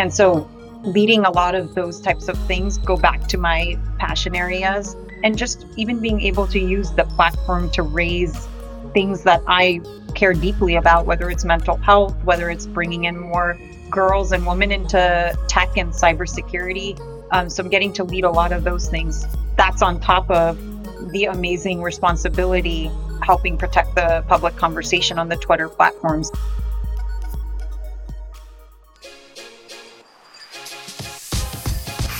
And so leading a lot of those types of things go back to my passion areas and just even being able to use the platform to raise things that I care deeply about, whether it's mental health, whether it's bringing in more girls and women into tech and cybersecurity. Um, so I'm getting to lead a lot of those things. That's on top of the amazing responsibility helping protect the public conversation on the Twitter platforms.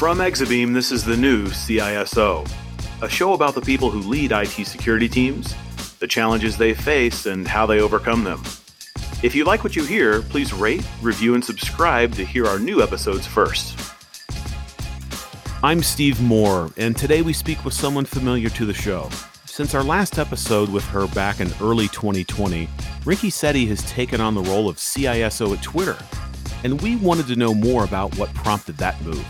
From Exabeam, this is the new CISO, a show about the people who lead IT security teams, the challenges they face, and how they overcome them. If you like what you hear, please rate, review, and subscribe to hear our new episodes first. I'm Steve Moore, and today we speak with someone familiar to the show. Since our last episode with her back in early 2020, Rinki Sethi has taken on the role of CISO at Twitter, and we wanted to know more about what prompted that move.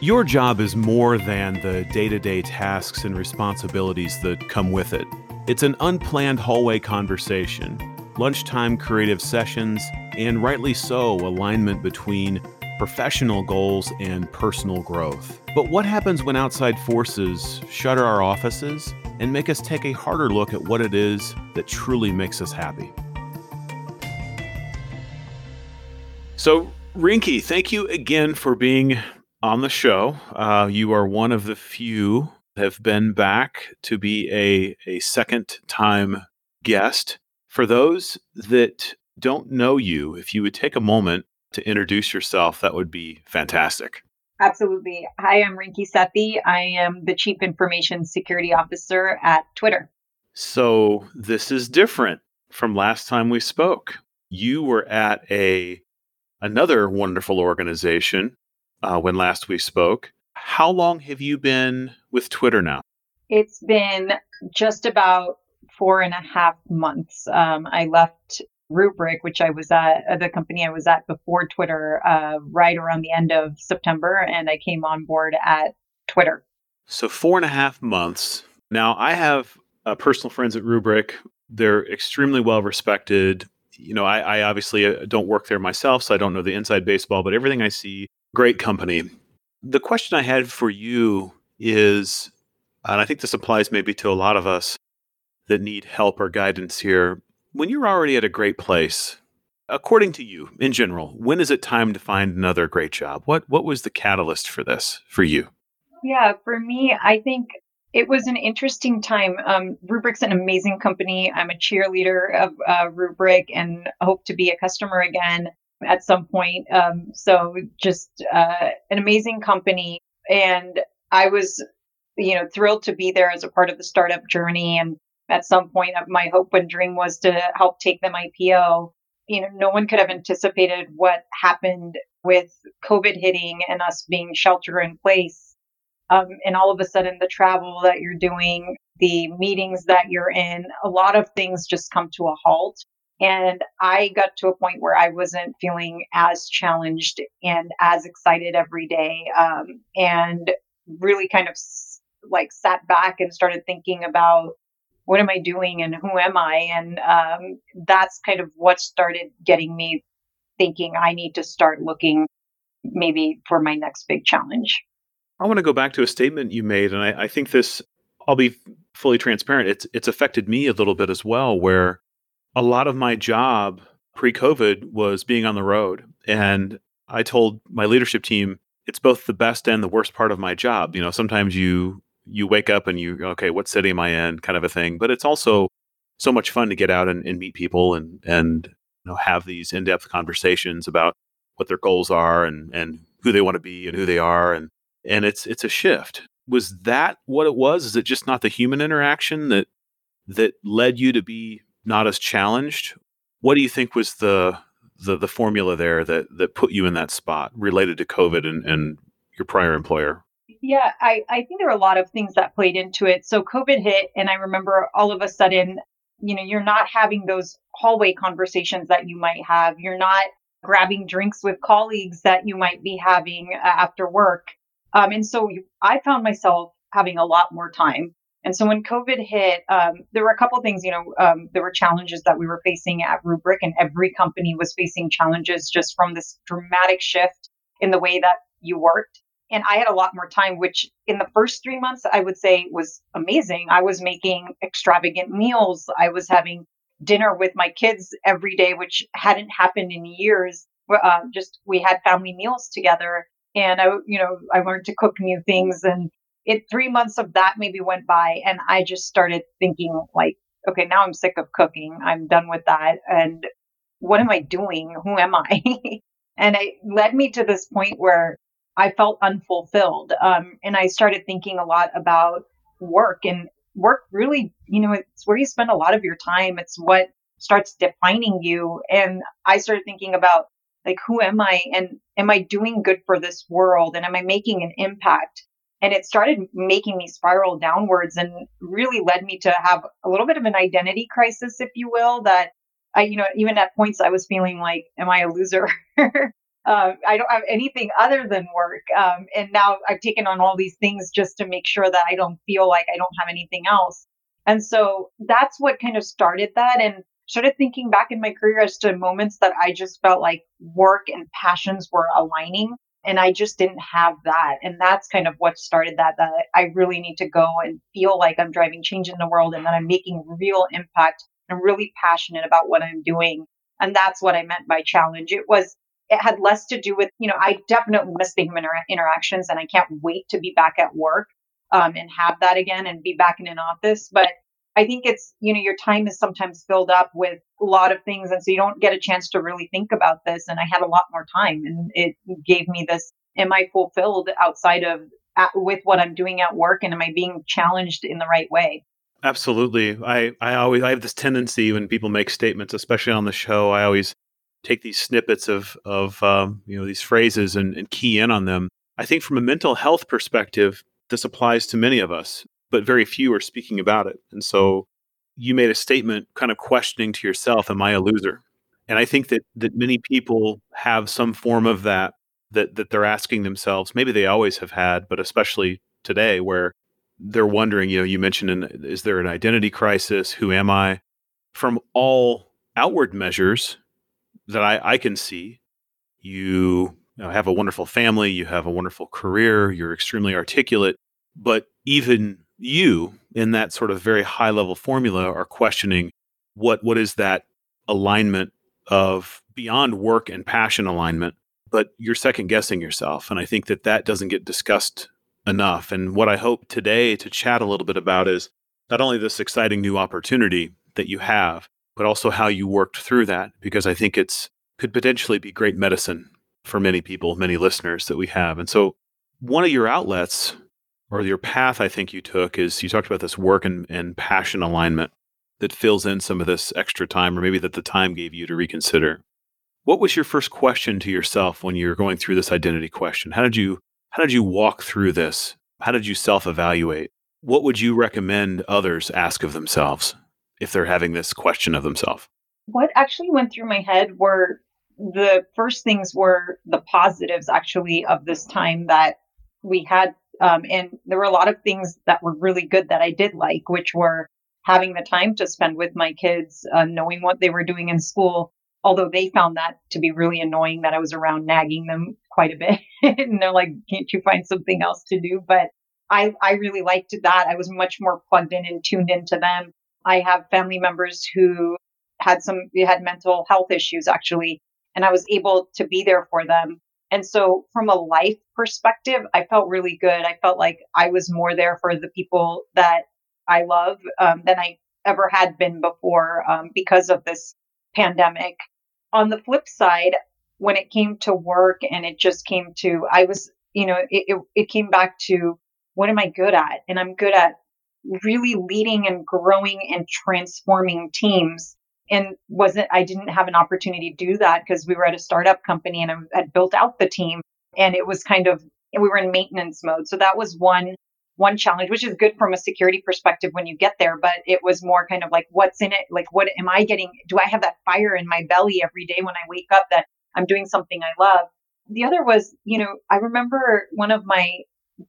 Your job is more than the day to day tasks and responsibilities that come with it. It's an unplanned hallway conversation, lunchtime creative sessions, and rightly so, alignment between professional goals and personal growth. But what happens when outside forces shutter our offices and make us take a harder look at what it is that truly makes us happy? So, Rinki, thank you again for being on the show. Uh, you are one of the few have been back to be a, a second time guest. For those that don't know you, if you would take a moment to introduce yourself, that would be fantastic. Absolutely. Hi, I'm Rinki Sethi. I am the Chief Information Security Officer at Twitter. So this is different from last time we spoke. You were at a another wonderful organization uh, when last we spoke. How long have you been with Twitter now? It's been just about four and a half months. Um, I left Rubrik, which I was at, uh, the company I was at before Twitter, uh, right around the end of September, and I came on board at Twitter. So, four and a half months. Now, I have uh, personal friends at Rubrik. They're extremely well respected. You know, I, I obviously uh, don't work there myself, so I don't know the inside baseball, but everything I see, great company. The question I had for you is, and I think this applies maybe to a lot of us that need help or guidance here when you're already at a great place, according to you in general, when is it time to find another great job? What what was the catalyst for this for you? Yeah, for me, I think it was an interesting time. Um, Rubrik's an amazing company. I'm a cheerleader of uh, Rubrik and hope to be a customer again at some point. Um, so just uh, an amazing company, and I was, you know, thrilled to be there as a part of the startup journey and at some point my hope and dream was to help take them IPO. You know, no one could have anticipated what happened with COVID hitting and us being shelter in place. Um, and all of a sudden, the travel that you're doing, the meetings that you're in, a lot of things just come to a halt. And I got to a point where I wasn't feeling as challenged and as excited every day. Um, and really kind of like sat back and started thinking about what am I doing and who am I? And um, that's kind of what started getting me thinking I need to start looking maybe for my next big challenge. I want to go back to a statement you made, and I, I think this. I'll be fully transparent. It's it's affected me a little bit as well, where a lot of my job pre-COVID was being on the road, and I told my leadership team it's both the best and the worst part of my job. You know, sometimes you you wake up and you oh, okay, what city am I in, kind of a thing. But it's also so much fun to get out and, and meet people and and you know have these in depth conversations about what their goals are and and who they want to be and who they are and and it's it's a shift. Was that what it was? Is it just not the human interaction that that led you to be not as challenged? What do you think was the the the formula there that that put you in that spot related to COVID and, and your prior employer? Yeah, I, I think there are a lot of things that played into it. So COVID hit, and I remember all of a sudden, you know, you're not having those hallway conversations that you might have. You're not grabbing drinks with colleagues that you might be having uh, after work. Um, and so I found myself having a lot more time And so when COVID hit, um, there were a couple things, you know, um, there were challenges that we were facing at Rubrik, and every company was facing challenges just from this dramatic shift in the way that you worked. And I had a lot more time, which in the first three months, I would say was amazing. I was making extravagant meals. I was having dinner with my kids every day, which hadn't happened in years. Uh, just we had family meals together and I, you know, I learned to cook new things and it three months of that maybe went by and I just started thinking like, okay, now I'm sick of cooking. I'm done with that. And what am I doing? Who am I? and it led me to this point where I felt unfulfilled. Um, and I started thinking a lot about work and work really, you know, it's where you spend a lot of your time. It's what starts defining you. And I started thinking about like, who am I? And am I doing good for this world? And am I making an impact? And it started making me spiral downwards and really led me to have a little bit of an identity crisis if you will that i you know even at points i was feeling like am i a loser? Uh, i don't have anything other than work um, and now i've taken on all these things just to make sure that i don't feel like i don't have anything else. And so that's what kind of started that and started thinking back in my career as to moments that i just felt like work and passions were aligning and I just didn't have that. And that's kind of what started that, that I really need to go and feel like I'm driving change in the world and that I'm making real impact. I'm really passionate about what I'm doing. And that's what I meant by challenge. It was, it had less to do with, you know, I definitely miss the human inter- interactions and I can't wait to be back at work um, and have that again and be back in an office. But I think it's, you know, your time is sometimes filled up with a lot of things. And so you don't get a chance to really think about this. And I had a lot more time and it gave me this am I fulfilled outside of at, with what I'm doing at work? And am I being challenged in the right way? Absolutely. I, I always I have this tendency when people make statements, especially on the show, I always take these snippets of of um, you know these phrases and, and key in on them. I think from a mental health perspective, this applies to many of us but very few are speaking about it. And so mm. you made a statement kind of questioning to yourself, am I a loser? And I think that that many people have some form of that that that they're asking themselves. Maybe they always have had, but especially today where they're wondering, you know, you mentioned an, is there an identity crisis? Who am I? From all outward measures that I, I can see, you, you know, have a wonderful family, you have a wonderful career, you're extremely articulate, but even you in that sort of very high level formula are questioning what what is that alignment of beyond work and passion alignment but you're second guessing yourself and i think that that doesn't get discussed enough. And what i hope today to chat a little bit about is not only this exciting new opportunity that you have but also how you worked through that because i think it's could potentially be great medicine for many people many listeners that we have. And so one of your outlets or your path I think you took is you talked about this work and, and passion alignment that fills in some of this extra time, or maybe that the time gave you to reconsider. What was your first question to yourself when you were going through this identity question? How did you how did you walk through this? How did you self-evaluate? What would you recommend others ask of themselves if they're having this question of themselves? What actually went through my head were the first things were the positives actually of this time that we had um, and there were a lot of things that were really good that I did like, which were having the time to spend with my kids, uh, knowing what they were doing in school. Although they found that to be really annoying that I was around nagging them quite a bit. and they're like, can't you find something else to do? But I, I really liked that. I was much more plugged in and tuned into them. I have family members who had some, had mental health issues actually, and I was able to be there for them and so, from a life perspective, I felt really good. I felt like I was more there for the people that I love um, than I ever had been before um, because of this pandemic. On the flip side, when it came to work and it just came to, I was, you know, it, it, it came back to what am I good at? And I'm good at really leading and growing and transforming teams and wasn't I didn't have an opportunity to do that because we were at a startup company and I had built out the team and it was kind of we were in maintenance mode. So that was one one challenge, which is good from a security perspective when you get there, but it was more kind of like what's in it? Like what am I getting? Do I have that fire in my belly every day when I wake up that I'm doing something I love? The other was, you know, I remember one of my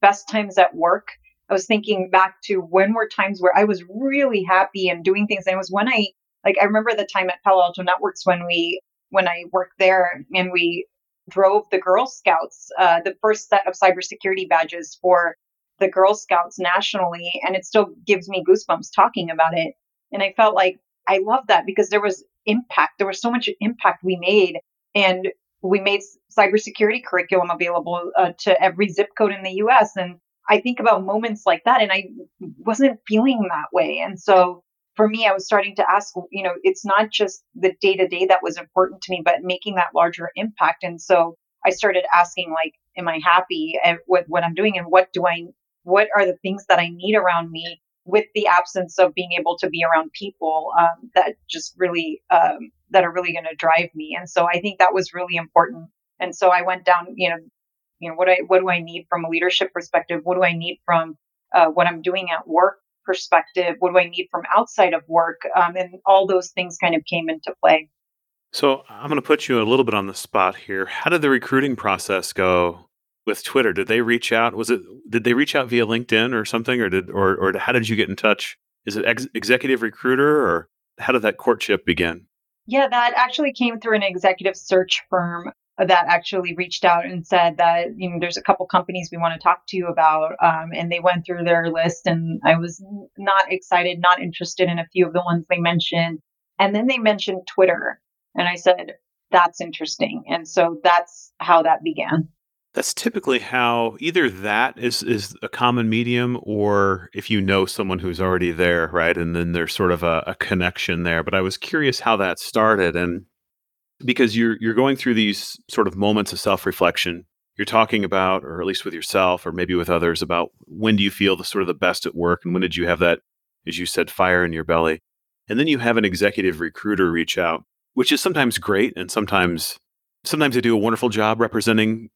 best times at work I was thinking back to when were times where I was really happy and doing things. And it was when I, like, I remember the time at Palo Alto Networks when we, when I worked there and we drove the Girl Scouts, uh, the first set of cybersecurity badges for the Girl Scouts nationally. And it still gives me goosebumps talking about it. And I felt like I love that because there was impact. There was so much impact we made. And we made cybersecurity curriculum available uh, to every zip code in the US. And I think about moments like that, and I wasn't feeling that way. And so for me, I was starting to ask, you know, it's not just the day to day that was important to me, but making that larger impact. And so I started asking, like, am I happy with what I'm doing? And what do I, what are the things that I need around me with the absence of being able to be around people um, that just really um, that are really going to drive me and so i think that was really important and so i went down you know you know what i what do i need from a leadership perspective what do i need from uh, what i'm doing at work perspective what do i need from outside of work um, and all those things kind of came into play so i'm going to put you a little bit on the spot here how did the recruiting process go with Twitter? Did they reach out? Was it did they reach out via LinkedIn or something, or did or or how did you get in touch? Is it ex- executive recruiter or how did that courtship begin? Yeah, that actually came through an executive search firm that actually reached out and said that you know there's a couple companies we want to talk to you about um, and they went through their list and i was not excited not interested in a few of the ones they mentioned and then they mentioned twitter and i said that's interesting and so that's how that began that's typically how either that is is a common medium or if you know someone who's already there, right? And then there's sort of a, a connection there. But I was curious how that started and because you're you're going through these sort of moments of self-reflection. You're talking about, or at least with yourself, or maybe with others, about when do you feel the sort of the best at work and when did you have that, as you said, fire in your belly. And then you have an executive recruiter reach out, which is sometimes great and sometimes sometimes they do a wonderful job representing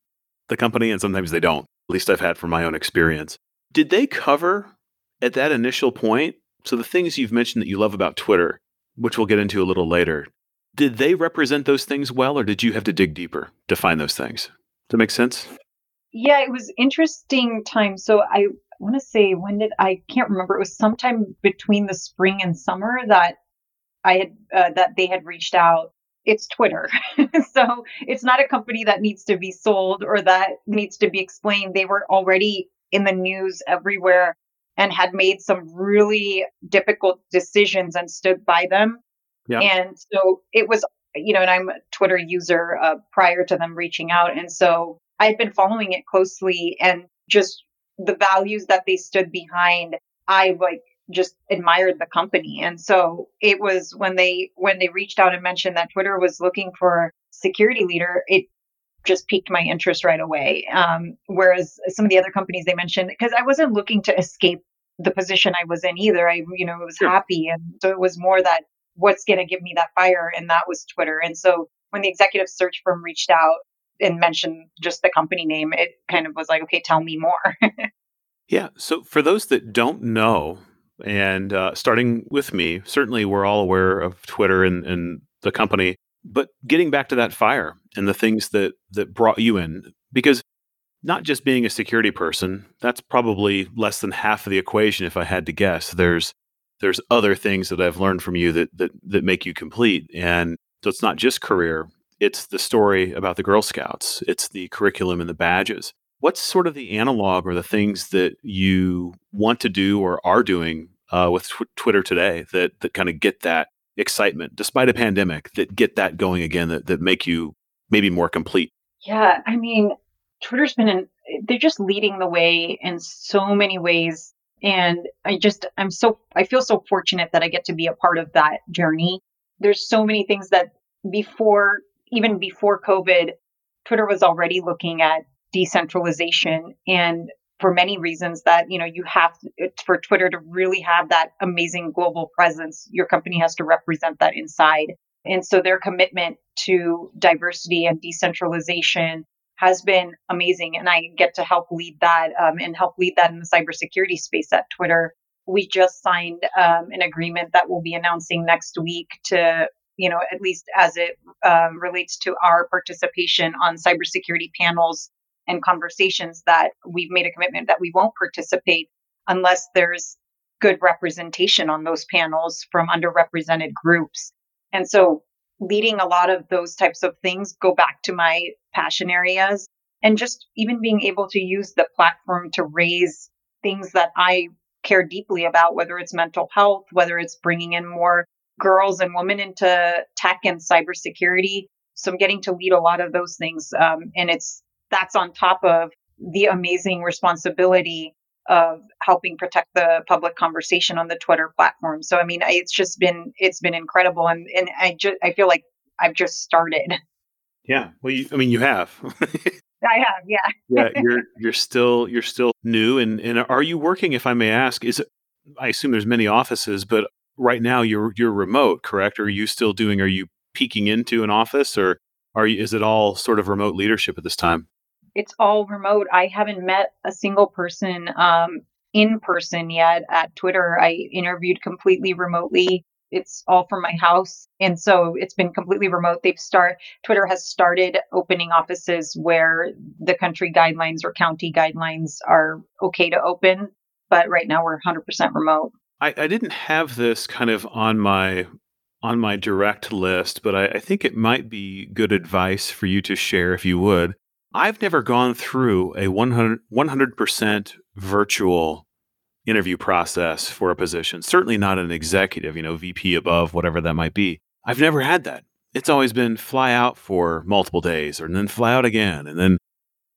the company and sometimes they don't. At least I've had from my own experience. Did they cover at that initial point? So the things you've mentioned that you love about Twitter, which we'll get into a little later, did they represent those things well or did you have to dig deeper to find those things? Does that make sense? Yeah, it was interesting time. So I want to say when did I can't remember. It was sometime between the spring and summer that I had uh, that they had reached out it's Twitter. so it's not a company that needs to be sold or that needs to be explained. They were already in the news everywhere and had made some really difficult decisions and stood by them. Yeah. And so it was, you know, and I'm a Twitter user uh, prior to them reaching out. And so I've been following it closely and just the values that they stood behind. I like just admired the company. And so it was when they when they reached out and mentioned that Twitter was looking for security leader, it just piqued my interest right away. Um, whereas some of the other companies they mentioned, because I wasn't looking to escape the position I was in either. I, you know, it was sure. happy. And so it was more that what's going to give me that fire. And that was Twitter. And so when the executive search firm reached out and mentioned just the company name, it kind of was like, okay, tell me more. yeah. So for those that don't know, and uh, starting with me, certainly we're all aware of Twitter and, and the company, but getting back to that fire and the things that that brought you in, because not just being a security person, that's probably less than half of the equation if I had to guess. There's there's other things that I've learned from you that that that make you complete. And so it's not just career, it's the story about the Girl Scouts, it's the curriculum and the badges what's sort of the analog or the things that you want to do or are doing uh, with tw- Twitter today that that kind of get that excitement despite a pandemic that get that going again that, that make you maybe more complete yeah i mean twitter's been in they're just leading the way in so many ways and i just i'm so i feel so fortunate that i get to be a part of that journey. There's so many things that before even before covid twitter was already looking at decentralization. And for many reasons that you know you have to, for twitter to really have that amazing global presence your company has to represent that inside. And so their commitment to diversity and decentralization has been amazing and i get to help lead that um, and help lead that in the cybersecurity space at twitter we just signed um, an agreement that we'll be announcing next week to you know at least as it um, relates to our participation on cybersecurity panels and conversations that we've made a commitment that we won't participate unless there's good representation on those panels from underrepresented groups. And so leading a lot of those types of things go back to my passion areas and just even being able to use the platform to raise things that I care deeply about, whether it's mental health, whether it's bringing in more girls and women into tech and cybersecurity. So I'm getting to lead a lot of those things. Um, and it's that's on top of the amazing responsibility of helping protect the public conversation on the Twitter platform. So I mean, I, it's just been it's been incredible, and and I just I feel like I've just started. Yeah, well, you, I mean, you have. I have, yeah. yeah, you're you're still you're still new, and and are you working? If I may ask, is it? I assume there's many offices, but right now you're you're remote, correct? Or are you still doing? Are you peeking into an office, or are you? Is it all sort of remote leadership at this time? It's all remote. I haven't met a single person um, in person yet at Twitter. I interviewed completely remotely. It's all from my house. And so it's been completely remote. They've start Twitter has started opening offices where the country guidelines or county guidelines are okay to open. But right now we're 100% remote. I, I didn't have this kind of on my on my direct list, but I, I think it might be good advice for you to share if you would. I've never gone through a 100, percent virtual interview process for a position, certainly not an executive, you know, VP above, whatever that might be. I've never had that. It's always been fly out for multiple days or, then fly out again. And then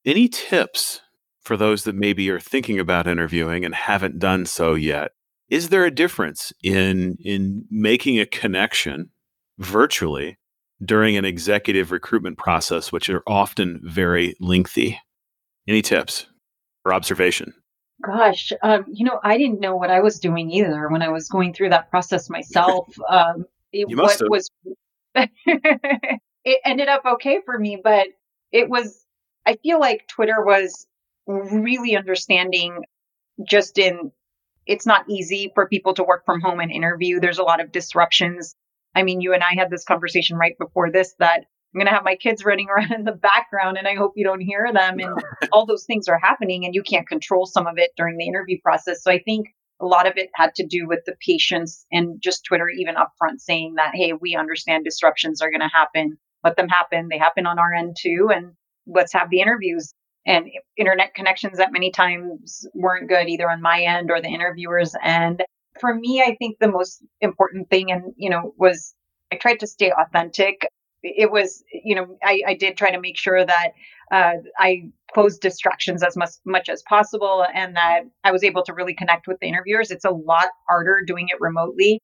any tips for those that maybe are thinking about interviewing and haven't done so yet? Is there a difference in in making a connection virtually during an executive recruitment process, which are often very lengthy. Any tips or observation? Gosh, um, you know, I didn't know what I was doing either when I was going through that process myself. Um, it, you must have. was it ended up okay for me, but it was. I feel like Twitter was really understanding, just in. It's not easy for people to work from home and interview. There's a lot of disruptions I mean, you and I had this conversation right before this that I'm going to have my kids running around in the background and I hope you don't hear them. And all those things are happening and you can't control some of it during the interview process. So I think a lot of it had to do with the patience and just Twitter even upfront saying that, hey, we understand disruptions are going to happen. Let them happen. They happen on our end too. And let's have the interviews. And internet connections that many times weren't good either on my end or the interviewer's end for me, I think the most important thing, and you know, was I tried to stay authentic. It was, you know, I, I did try to make sure that uh, I closed distractions as much, much as possible and that I was able to really connect with the interviewers. It's a lot harder doing it remotely.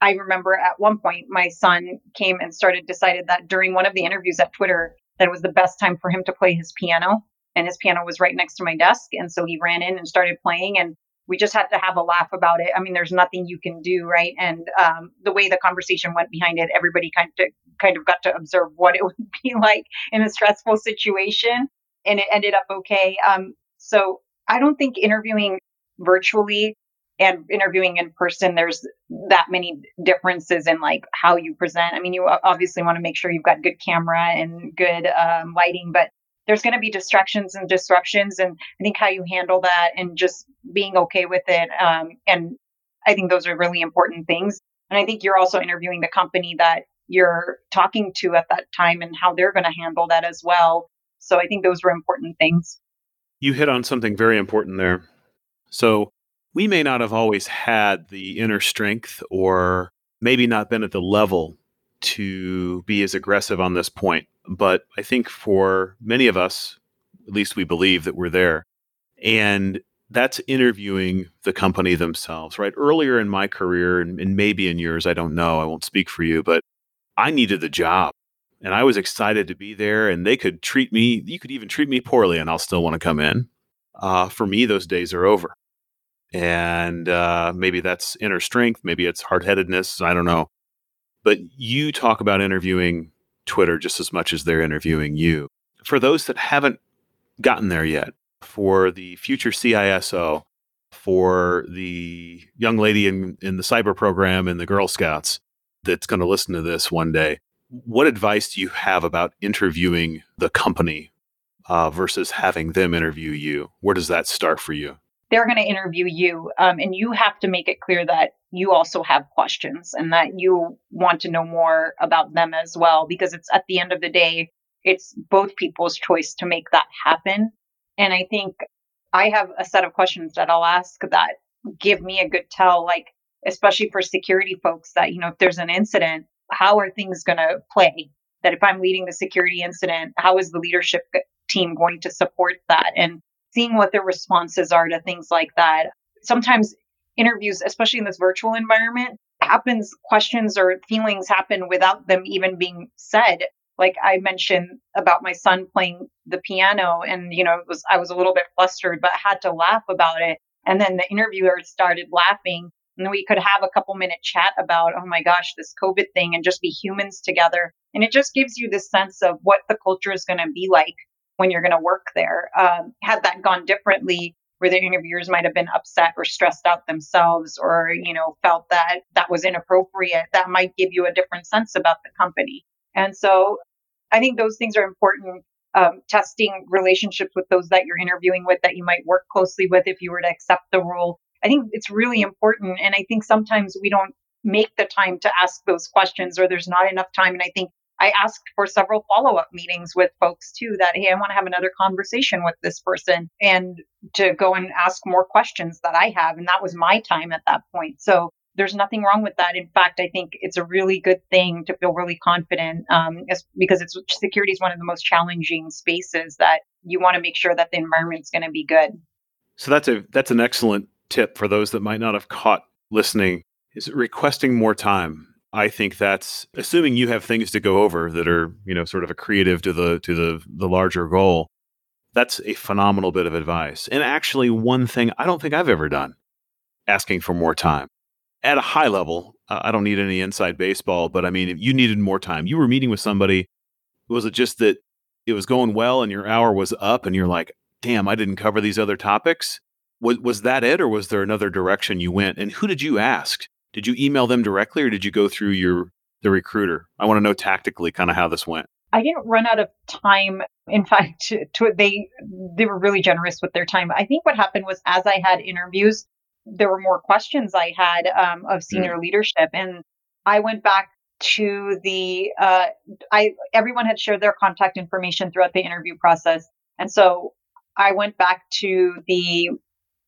I remember at one point my son came and started decided that during one of the interviews at Twitter that it was the best time for him to play his piano and his piano was right next to my desk and so he ran in and started playing and we just had to have a laugh about it. I mean, there's nothing you can do, right? And um, the way the conversation went behind it, everybody kind of kind of got to observe what it would be like in a stressful situation, and it ended up okay. Um, so I don't think interviewing virtually and interviewing in person there's that many differences in like how you present i mean you obviously want to make sure you've got good camera and good um, lighting but there's going to be distractions and disruptions and i think how you handle that and just being okay with it um, and i think those are really important things. And i think you're also interviewing the company that you're talking to at that time and how they're going to handle that as well. So i think those were important things. You hit on something very important there. So we may not have always had the inner strength or maybe not been at the level to be as aggressive on this point but I think for many of us, at least we believe that we're there. And that's interviewing the company themselves, right? Earlier in my career, and, and maybe in yours, I don't know, I won't speak for you, but I needed the job and I was excited to be there. And they could treat me, you could even treat me poorly, and I'll still want to come in. Uh, for me, those days are over. And uh, maybe that's inner strength, maybe it's hard headedness, I don't know. But you talk about interviewing Twitter just as much as they're interviewing you. For those that haven't gotten there yet, for the future CISO, for the young lady in, in the cyber program in the Girl Scouts that's going to listen to this one day, what advice do you have about interviewing the company uh, versus having them interview you? Where does that start for you? They're going to interview you um, and you have to make it clear that you also have questions and that you want to know more about them as well because it's at the end of the day it's both people's choice to make that happen. And i think i have a set of questions that i'll ask that give me a good tell like especially for security folks that you know if there's an incident how are things going to play? That if i'm leading the security incident how is the leadership team going to support that? And seeing what their responses are to things like that. Sometimes interviews, especially in this virtual environment, happens, questions or feelings happen without them even being said. Like I mentioned about my son playing the piano and, you know, it was, I was a little bit flustered, but had to laugh about it. And then the interviewer started laughing and we could have a couple minute chat about, oh my gosh, this COVID thing and just be humans together. And it just gives you this sense of what the culture is going to be like when you're going to work there. Um, had that gone differently, where the interviewers might have been upset or stressed out themselves or, you know, felt that that was inappropriate, that might give you a different sense about the company. And so I think those things are important. Um, testing relationships with those that you're interviewing with that you might work closely with if you were to accept the role. I think it's really important. And I think sometimes we don't make the time to ask those questions or there's not enough time. And I think I asked for several follow up meetings with folks too that, hey, I want to have another conversation with this person and to go and ask more questions that I have. And that was my time at that point. So there's nothing wrong with that. In fact, I think it's a really good thing to feel really confident um, because it's security is one of the most challenging spaces that you want to make sure that the environment's going to be good. So that's a that's an excellent tip for those that might not have caught listening. Is requesting more time I think that's assuming you have things to go over that are, you know, sort of accretive to the to the the larger goal. That's a phenomenal bit of advice. And actually one thing I don't think I've ever done asking for more time. At a high level, I don't need any inside baseball, but I mean, if you needed more time, you were meeting with somebody, was it just that it was going well and your hour was up and you're like, "Damn, I didn't cover these other topics?" Was was that it or was there another direction you went? And who did you ask? Did you email them directly or did you go through your the recruiter? I want to know tactically kind of how this went. I didn't run out of time. In fact, to, to, they they were really generous with their time. I think what happened was as I had interviews, there were more questions I had um, of senior mm. leadership, and I went back to the uh, I everyone had shared their contact information throughout the interview process, and so I went back to the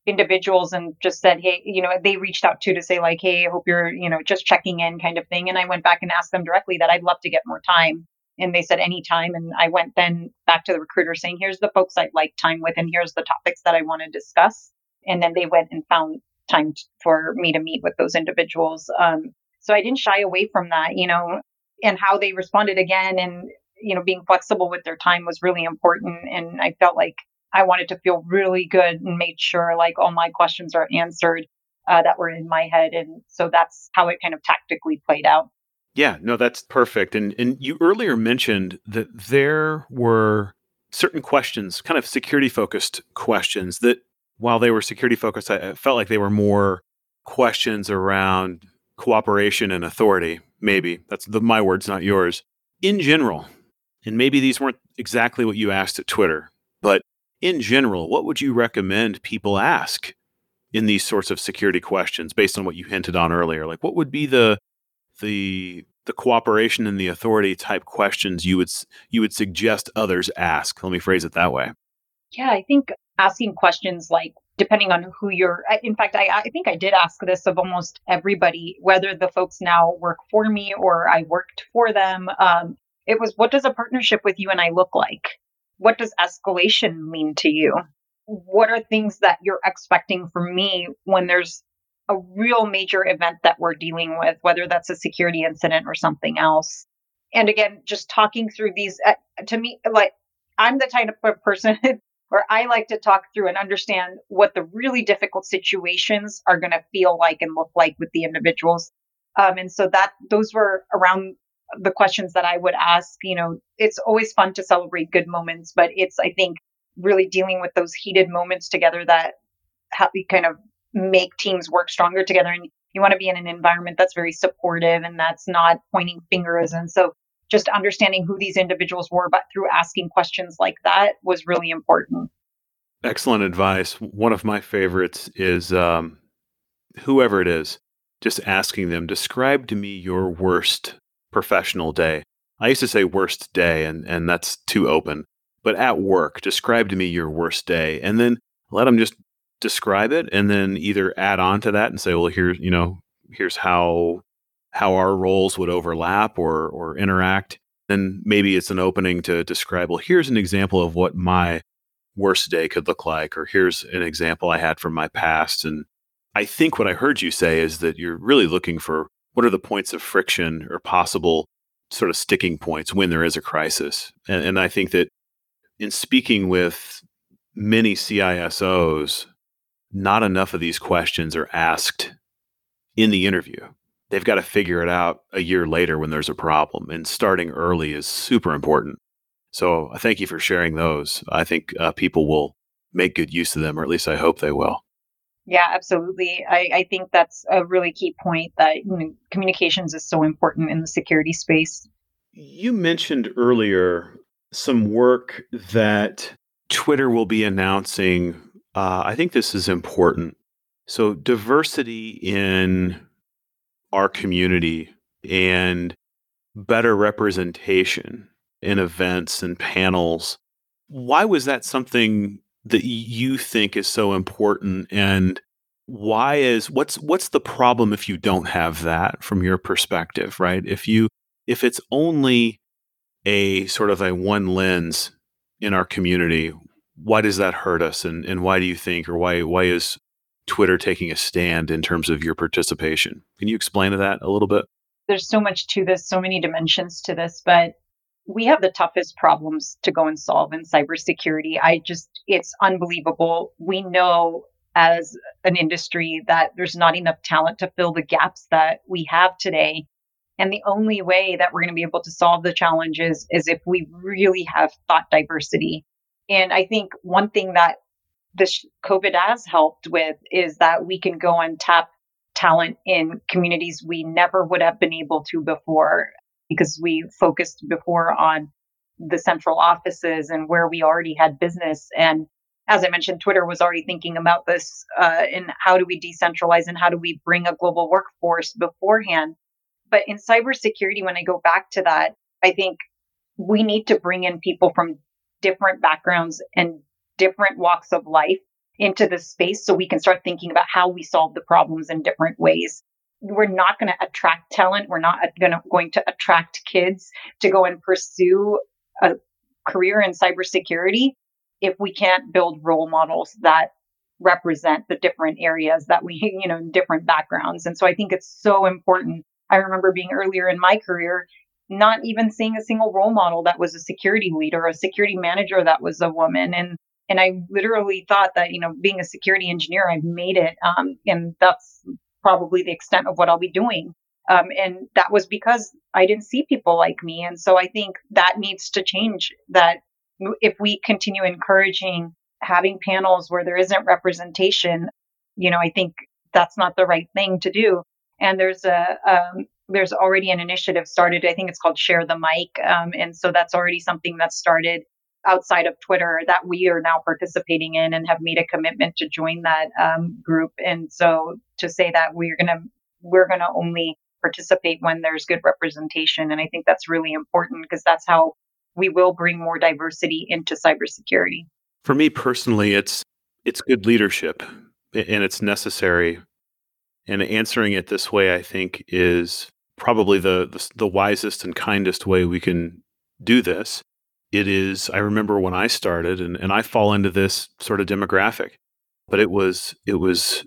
individuals and just said, Hey, you know, they reached out to to say like, Hey, I hope you're, you know, just checking in kind of thing. And I went back and asked them directly that I'd love to get more time. And they said anytime. And I went then back to the recruiter saying, here's the folks I'd like time with and here's the topics that I want to discuss. And then they went and found time for me to meet with those individuals. Um, so I didn't shy away from that, you know, and how they responded again and, you know, being flexible with their time was really important. And I felt like I wanted to feel really good and made sure like all my questions are answered uh, that were in my head. And so that's how it kind of tactically played out. Yeah, no, that's perfect. And and you earlier mentioned that there were certain questions, kind of security focused questions that while they were security focused, I felt like they were more questions around cooperation and authority. Maybe that's the my words, not yours. In general, and maybe these weren't exactly what you asked at Twitter, in general, what would you recommend people ask in these sorts of security questions based on what you hinted on earlier? Like what would be the the the cooperation and the authority type questions you would you would suggest others ask? Let me phrase it that way. Yeah, I think asking questions like depending on who you're in fact I, I think i did ask this of almost everybody whether the folks now work for me or i worked for them um, it was what does a partnership with you and i look like what does escalation mean to you? What are things that you're expecting from me when there's a real major event that we're dealing with, whether that's a security incident or something else? And again, just talking through these, uh, to me, like I'm the type of person where I like to talk through and understand what the really difficult situations are going to feel like and look like with the individuals. Um, and so that those were around the questions that I would ask. You know, it's always fun to celebrate good moments, but it's, I think, really dealing with those heated moments together that help you kind of make teams work stronger together. And you want to be in an environment that's very supportive and that's not pointing fingers. And so just understanding who these individuals were, but through asking questions like that was really important. Excellent advice. One of my favorites is um, whoever it is, just asking them, describe to me your worst professional day. I used to say worst day, and, and that's too open. But at work, describe to me your worst day. And then let them just describe it and then either add on to that and say, well, here's, you know, here's how how our roles would overlap or or interact. Then maybe it's an opening to describe, well, here's an example of what my worst day could look like, or here's an example I had from my past. And I think what I heard you say is that you're really looking for what are the points of friction or possible sort of sticking points when there is a crisis. And, and I think that in speaking with many CISOs, not enough of these questions are asked in the interview. They've got to figure it out a year later when there's a problem, and starting early is super important. So, I thank you for sharing those. I think uh, people will make good use of them, or at least I hope they will. Yeah, absolutely. I, I think that's a really key point that you know, communications is so important in the security space. You mentioned earlier some work that Twitter will be announcing. Uh, I think this is important. So, diversity in our community and better representation in events and panels. Why was that something that you think is so important and why is what's what's the problem if you don't have that from your perspective, right? If you if it's only a sort of a one lens in our community, why does that hurt us and and why do you think or why why is Twitter taking a stand in terms of your participation? Can you explain that a little bit? There's so much to this, so many dimensions to this, but we have the toughest problems to go and solve in cybersecurity. I just, it's unbelievable. We know as an industry that there's not enough talent to fill the gaps that we have today. And the only way that we're going to be able to solve the challenges is if we really have thought diversity. And I think one thing that this COVID has helped with is that we can go and tap talent in communities we never would have been able to before because we focused before on the central offices and where we already had business. And as I mentioned, Twitter was already thinking about this uh, and how do we decentralize and how do we bring a global workforce beforehand. But in cybersecurity, when I go back to that, I think we need to bring in people from different backgrounds and different walks of life into the space so we can start thinking about how we solve the problems in different ways we're not going to attract talent. We're not gonna, going to attract kids to go and pursue a career in cybersecurity if we can't build role models that represent the different areas that we, you know, different backgrounds. And so I think it's so important. I remember being earlier in my career, not even seeing a single role model that was a security leader, a security manager that was a woman. And and I literally thought that, you know, being a security engineer, I've made it. Um, and that's probably the extent of what I'll be doing. Um, and that was because I didn't see people like me. And so I think that needs to change that if we continue encouraging having panels where there isn't representation, you know, I think that's not the right thing to do. And there's a, um, there's already an initiative started. I think it's called Share the Mic. Um, and so that's already something that's started outside of Twitter that we are now participating in and have made a commitment to join that um, group. And so to say that we're gonna we're gonna only participate when there's good representation, and I think that's really important because that's how we will bring more diversity into cybersecurity. For me personally, it's it's good leadership and it's necessary. And answering it this way, I think, is probably the, the, the wisest and kindest way we can do this it is i remember when i started and, and i fall into this sort of demographic but it was it was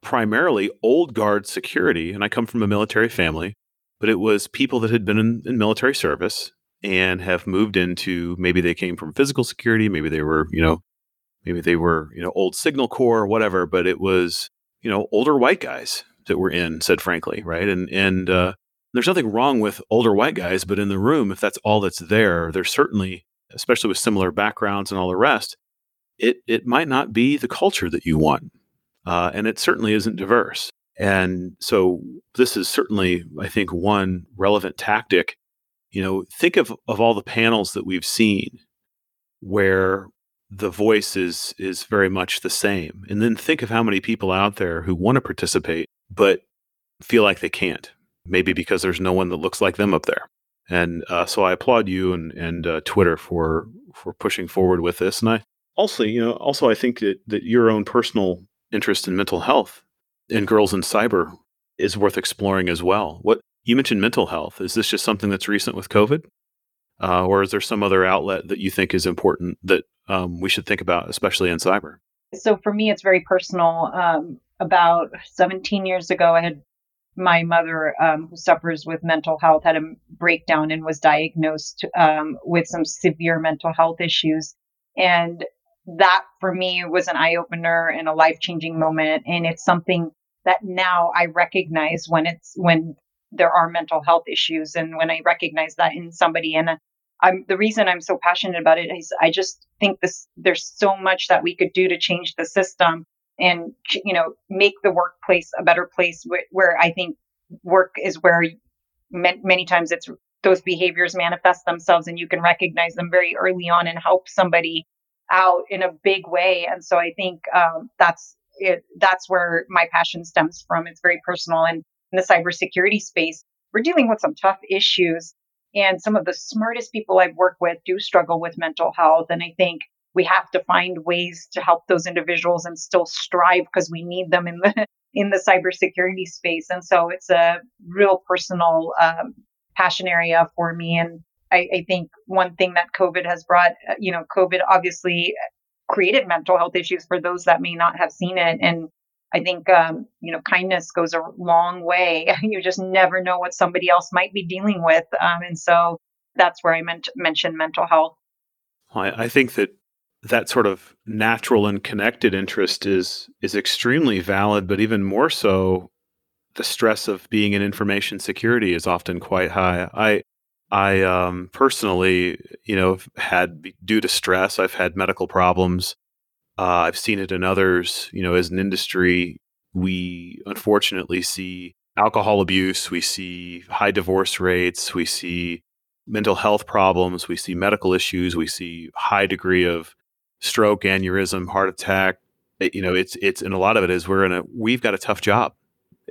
primarily old guard security and i come from a military family but it was people that had been in, in military service and have moved into maybe they came from physical security maybe they were you know maybe they were you know old signal corps or whatever but it was you know older white guys that were in said frankly right? And and uh, there's nothing wrong with older white guys, but in the room, if that's all that's there, there's certainly, especially with similar backgrounds and all the rest, it it might not be the culture that you want, uh, and it certainly isn't diverse. And so this is certainly, I think, one relevant tactic. You know, think of of all the panels that we've seen where the voice is is very much the same. And then think of how many people out there who want to participate but feel like they can't. Maybe because there's no one that looks like them up there. And uh, so I applaud you and and uh, Twitter for for pushing forward with this. And I also, you know, also I think that that your own personal interest in mental health and girls in cyber is worth exploring as well. What you mentioned mental health. Is this just something that's recent with COVID? Uh, or is there some other outlet that you think is important that um, we should think about, especially in cyber? So for me, it's very personal. Um, about 17 years ago, I had my mother, um, who suffers with mental health, had a breakdown and was diagnosed um, with some severe mental health issues. And that for me was an eye opener and a life changing moment. And it's something that now I recognize when it's when there are mental health issues and when I recognize that in somebody. And I'm the reason I'm so passionate about it is I just think this there's so much that we could do to change the system and you know make the workplace a better place where, where I think work is where many times it's those behaviors manifest themselves and you can recognize them very early on and help somebody out in a big way. And so I think um, that's it, that's where my passion stems from. It's very personal. And in the cybersecurity space, we're dealing with some tough issues. And some of the smartest people I've worked with do struggle with mental health. And I think we have to find ways to help those individuals and still strive because we need them in the in the cybersecurity space. And so it's a real personal um, passion area for me. And I, I, think one thing that COVID has brought, uh, you know, COVID obviously created mental health issues for those that may not have seen it. And I think, um, you know, kindness goes a long way. you just never know what somebody else might be dealing with. Um, and so that's where I meant mentioned mental health. I think that that sort of natural and connected interest is is extremely valid, but even more so, the stress of being in information security is often quite high. I I um, personally, you know, had due to stress, I've had medical problems. Uh, I've seen it in others. You know, as an industry, we unfortunately see alcohol abuse, we see high divorce rates, we see mental health problems, we see medical issues, we see high degree of stroke, aneurysm, heart attack. It, you know, it's it's and a lot of it is we're in a we've got a tough job.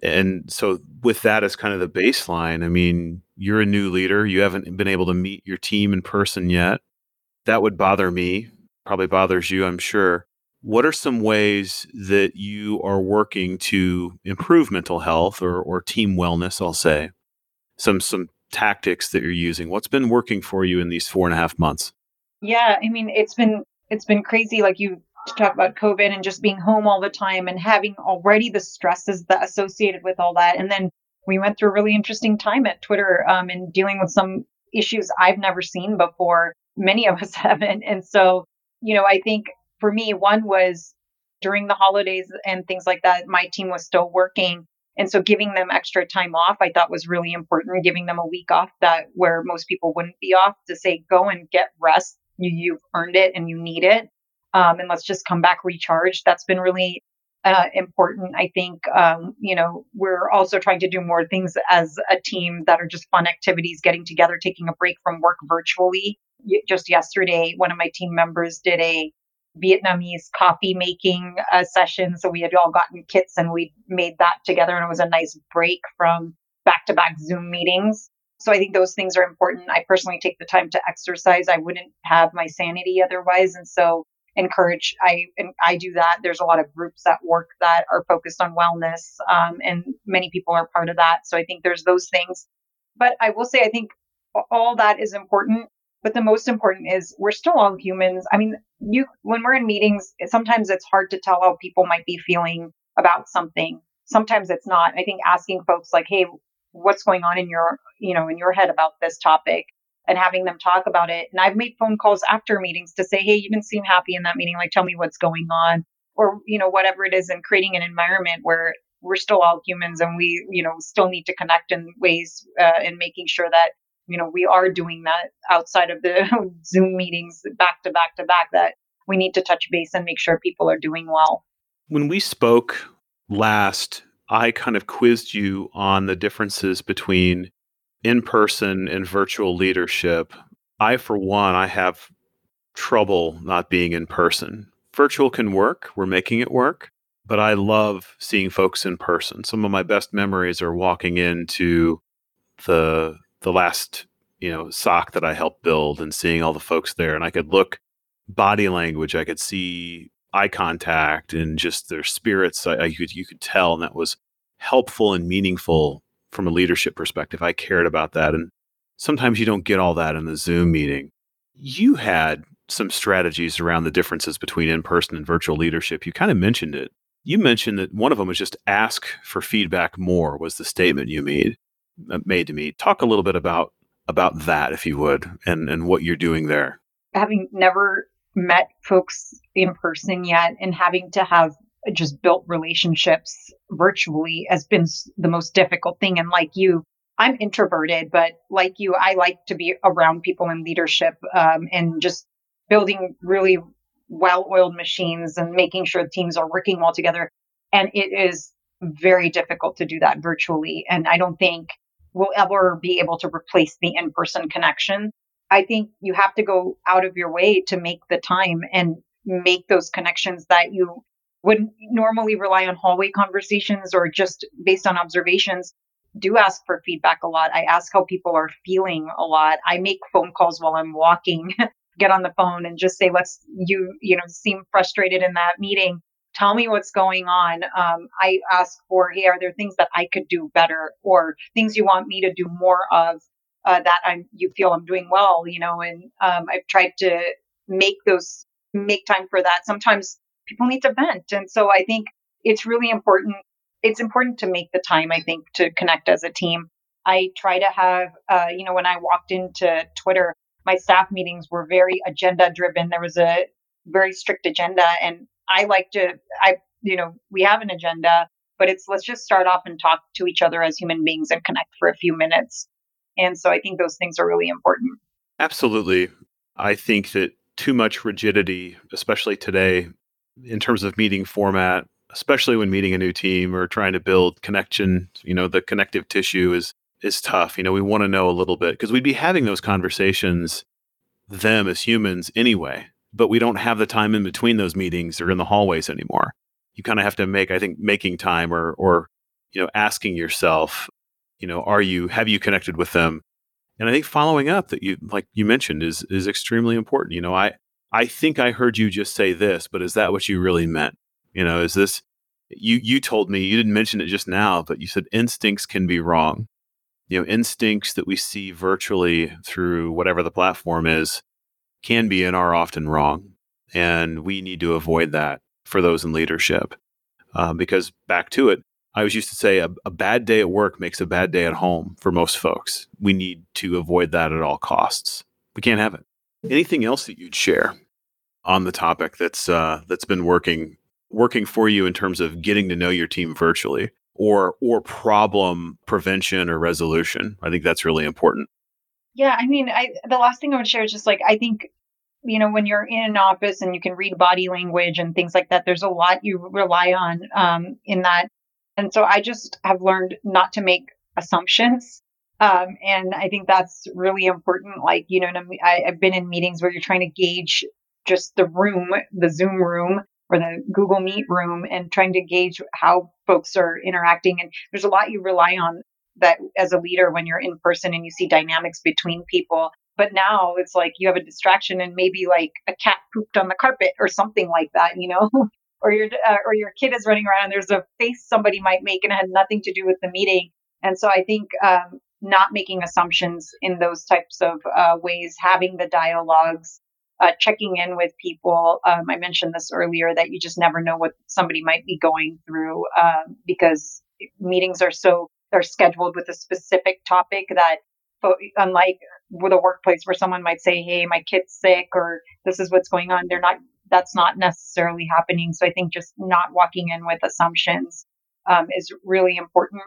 And so with that as kind of the baseline i mean you're a new leader. You haven't been able to meet your team in person yet. That would bother me. Probably bothers you i'm sure. What are some ways that you are working to improve mental health or, or team wellness i'll say? Some some tactics that you're using. What's been working for you in these four and a half months? Yeah i mean it's been it's been crazy like you talk about COVID and just being home all the time and having already the stresses that associated with all that. And then we went through a really interesting time at Twitter um, and dealing with some issues I've never seen before. Many of us haven't. And so, you know, I think for me, one was during the holidays and things like that, my team was still working. And so giving them extra time off, I thought was really important, giving them a week off that where most people wouldn't be off to say, go and get rest. You, you've earned it and you need it um, and let's just come back recharged. That's been really uh, important. I think, um, you know, we're also trying to do more things as a team that are just fun activities, getting together, taking a break from work virtually. Just yesterday, one of my team members did a Vietnamese coffee making uh, session. So we had all gotten kits and we made that together, and it was a nice break from back to back Zoom meetings. So I think those things are important. I personally take the time to exercise. I wouldn't have my sanity otherwise. And so encourage i and i do that. There's a lot of groups that work that are focused on wellness um, and many people are part of that. So i think there's those things. But i will say i think all that is important. But the most important is we're still all humans. I mean you when we're in meetings sometimes it's hard to tell how people might be feeling about something. Sometimes it's not. I think asking folks like hey what's going on in your you know in your head about this topic and having them talk about it. And I've made phone calls after meetings to say, hey, you didn't seem happy in that meeting. Like, tell me what's going on, or, you know, whatever it is, and creating an environment where we're still all humans and we, you know, still need to connect in ways uh, and making sure that, you know, we are doing that outside of the Zoom meetings back to back to back, that we need to touch base and make sure people are doing well. When we spoke last, I kind of quizzed you on the differences between in person and virtual leadership. I, for one, I have trouble not being in person. Virtual can work, we're making it work, but I love seeing folks in person. Some of my best memories are walking into the the last, you know, SOC that I helped build and seeing all the folks there and I could look body language, I could see eye contact and just their spirits. I, I could you could tell and that was helpful and meaningful from a leadership perspective. I cared about that and sometimes you don't get all that in the Zoom meeting. You had some strategies around the differences between in person and virtual leadership. You kind of mentioned it. You mentioned that one of them was just ask for feedback more was the statement you made uh, made to me. Talk a little bit about about that if you would and and what you're doing there. Having never met folks in person yet and having to have just built relationships virtually has been the most difficult thing and like you I'm introverted, but like you, I like to be around people in leadership um, and just building really well oiled machines and making sure teams are working well together. And it is very difficult to do that virtually. And I don't think we'll ever be able to replace the in person connection. I think you have to go out of your way to make the time and make those connections that you would normally rely on hallway conversations or just based on observations do ask for feedback a lot. I ask how people are feeling a lot. I make phone calls while I'm walking get on the phone and just say, let's, you, you know, seem frustrated in that meeting. Tell me what's going on. Um, I ask for, hey, are there things that I could do better or things you want me to do more of uh, that I'm, you feel I'm doing well, you know, and um, I've tried to make those, make time for that. Sometimes people need to vent. And so I think it's really important. It's important to make the time, I think, to connect as a team. I try to have, uh, you know, when I walked into Twitter, my staff meetings were very agenda driven. There was a very strict agenda. And I like to, I, you know, we have an agenda, but it's let's just start off and talk to each other as human beings and connect for a few minutes. And so I think those things are really important. Absolutely. I think that too much rigidity, especially today, in terms of meeting format, especially when meeting a new team or trying to build connection, you know, the connective tissue is is tough. You know, we want to know a little bit because we'd be having those conversations, them as humans anyway, but we don't have the time in between those meetings or in the hallways anymore. You kind of have to make, I think, making time or, or, you know, asking yourself, you know, are you, have you connected with them? And I think following up that you, like you mentioned, is, is extremely important. You know, I, I think I heard you just say this, but is that what you really meant? You know, is this, you, you told me, you didn't mention it just now, but you said instincts can be wrong you know instincts that we see virtually through whatever the platform is can be and are often wrong and we need to avoid that for those in leadership uh, because back to it i was used to say a, a bad day at work makes a bad day at home for most folks we need to avoid that at all costs we can't have it anything else that you'd share on the topic that's uh, that's been working working for you in terms of getting to know your team virtually or or problem prevention or resolution. I think that's really important. Yeah, I mean, I the last thing I would share is just like I think you know when you're in an office and you can read body language and things like that, there's a lot you rely on um, in that, and so I just have learned not to make assumptions. Um, and I think that's really important. Like, you know, I, I've been in meetings where you're trying to gauge just the room, the Zoom room, or the Google Meet room and trying to gauge how folks are interacting. And there's a lot you rely on that as a leader when you're in person and you see dynamics between people. But now it's like you have a distraction and maybe like a cat pooped on the carpet or something like that, you know, or your uh, or your kid is running around and there's a face somebody might make and it had nothing to do with the meeting. And so I think um, not making assumptions in those types of uh, ways, having the dialogues, uh, checking in with people. Um, I mentioned this earlier that you just never know what somebody might be going through uh, because meetings are so they're scheduled with a specific topic that unlike with a workplace where someone might say hey my kid's sick or this is what's going on they're not that's not necessarily happening. So i think just not walking in with assumptions um, is really important.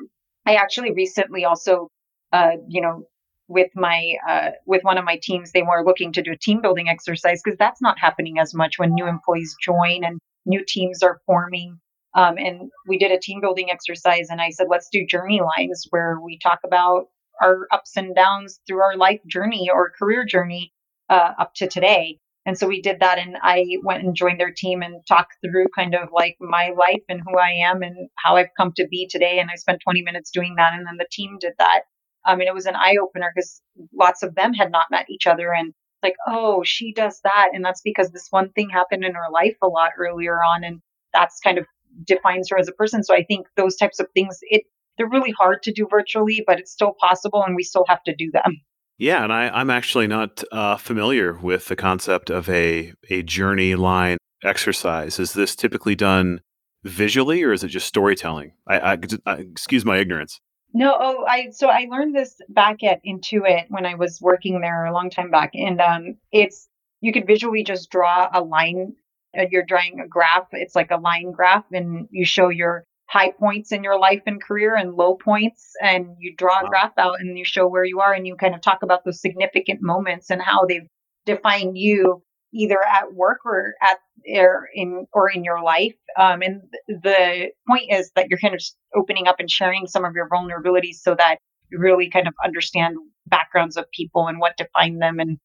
I actually recently also uh, you know with my uh, with one of my teams they were looking to do a team building exercise because that's not happening as much when new employees join and new teams are forming. Um, and we did a team building exercise and i said let's do journey lines where we talk about our ups and downs through our life journey or career journey uh, up to today And so we did that and I went and joined their team and talked through kind of like my life and who I am and how I've come to be today. And I spent 20 minutes doing that. And then the team did that. I mean, it was an eye opener because lots of them had not met each other and like, oh, she does that. And that's because this one thing happened in her life a lot earlier on. And that's kind of defines her as a person. So I think those types of things, it, they're really hard to do virtually, but it's still possible and we still have to do them. Yeah, and I, am actually not uh, familiar with the concept of a a journey line exercise. Is this typically done visually, or is it just storytelling? I, I, I excuse my ignorance. No, oh, I so I learned this back at Intuit when I was working there a long time back, and um, it's you could visually just draw a line. Uh, you're drawing a graph. It's like a line graph, and you show your high points in your life and career and low points and you draw a graph out and you show where you are and you kind of talk about those significant moments and how they've defined you either at work or at or in or in your life. Um, and the point is that you're kind of opening up and sharing some of your vulnerabilities so that you really kind of understand backgrounds of people and what define them and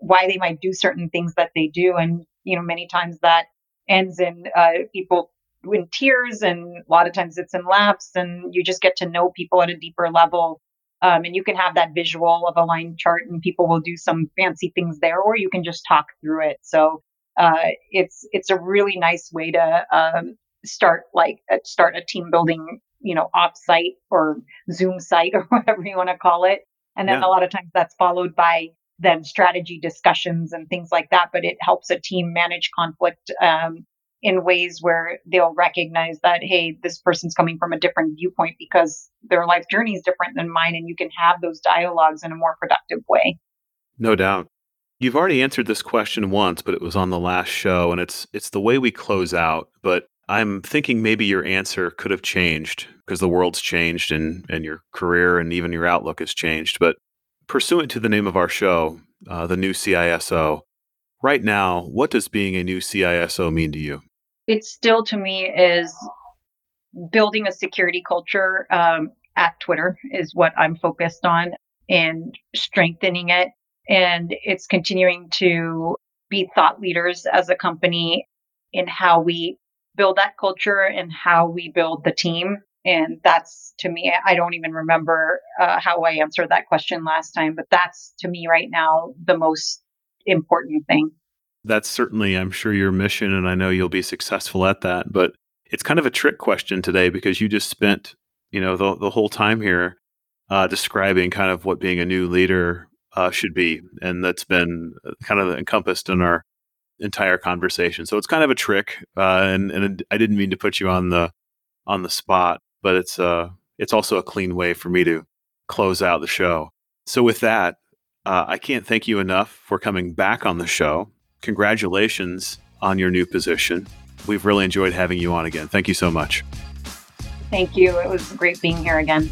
why they might do certain things that they do. And you know many times that ends in uh, people in tears and a lot of times it's in laughs and you just get to know people at a deeper level. Um, and you can have that visual of a line chart and people will do some fancy things there or you can just talk through it. So uh, it's it's a really nice way to um, start like uh, start a team building you know offsite or zoom site or whatever you want to call it. And then yeah. a lot of times that's followed by then strategy discussions and things like that but it helps a team manage conflict um, in ways where they'll recognize that, hey, this person's coming from a different viewpoint because their life journey is different than mine. And you can have those dialogues in a more productive way. No doubt. You've already answered this question once, but it was on the last show, and it's it's the way we close out. But I'm thinking maybe your answer could have changed because the world's changed and and your career and even your outlook has changed. But pursuant to the name of our show, uh, the new CISO, right now, what does being a new CISO mean to you? It still to me is building a security culture um, at Twitter is what I'm focused on and strengthening it. And it's continuing to be thought leaders as a company in how we build that culture and how we build the team. And that's to me, I don't even remember uh, how I answered that question last time, but that's to me right now the most important thing that's certainly, I'm sure, your mission, and I know you'll be successful at that. But it's kind of a trick question today because you just spent, you know, the the whole time here uh, describing kind of what being a new leader uh, should be, and that's been uh, kind of encompassed in our entire conversation. So it's kind of a trick, uh, and and I didn't mean to put you on the on the spot, but it's uh it's also a clean way for me to close out the show. So with that, uh, I can't thank you enough for coming back on the show congratulations on your new position. We've really enjoyed having you on again. Thank you so much. Thank you. It was great being here again.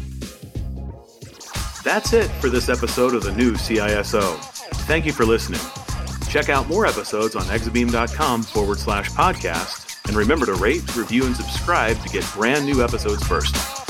That's it for this episode of the new CISO. Thank you for listening. Check out more episodes on exabeam.com forward slash podcast. And remember to rate, review, and subscribe to get brand new episodes first.